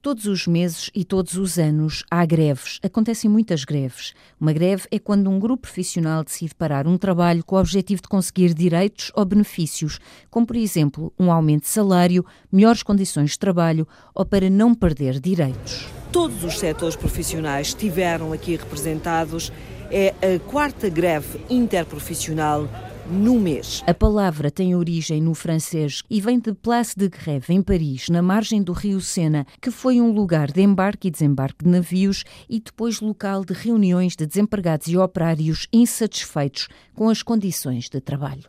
Todos os meses e todos os anos há greves. Acontecem muitas greves. Uma greve é quando um grupo profissional decide parar um trabalho com o objetivo de conseguir direitos ou benefícios, como por exemplo um aumento de salário, melhores condições de trabalho ou para não perder direitos. Todos os setores profissionais estiveram aqui representados. É a quarta greve interprofissional no mês. A palavra tem origem no francês e vem de Place de Grève, em Paris, na margem do rio Sena, que foi um lugar de embarque e desembarque de navios e depois local de reuniões de desempregados e operários insatisfeitos com as condições de trabalho.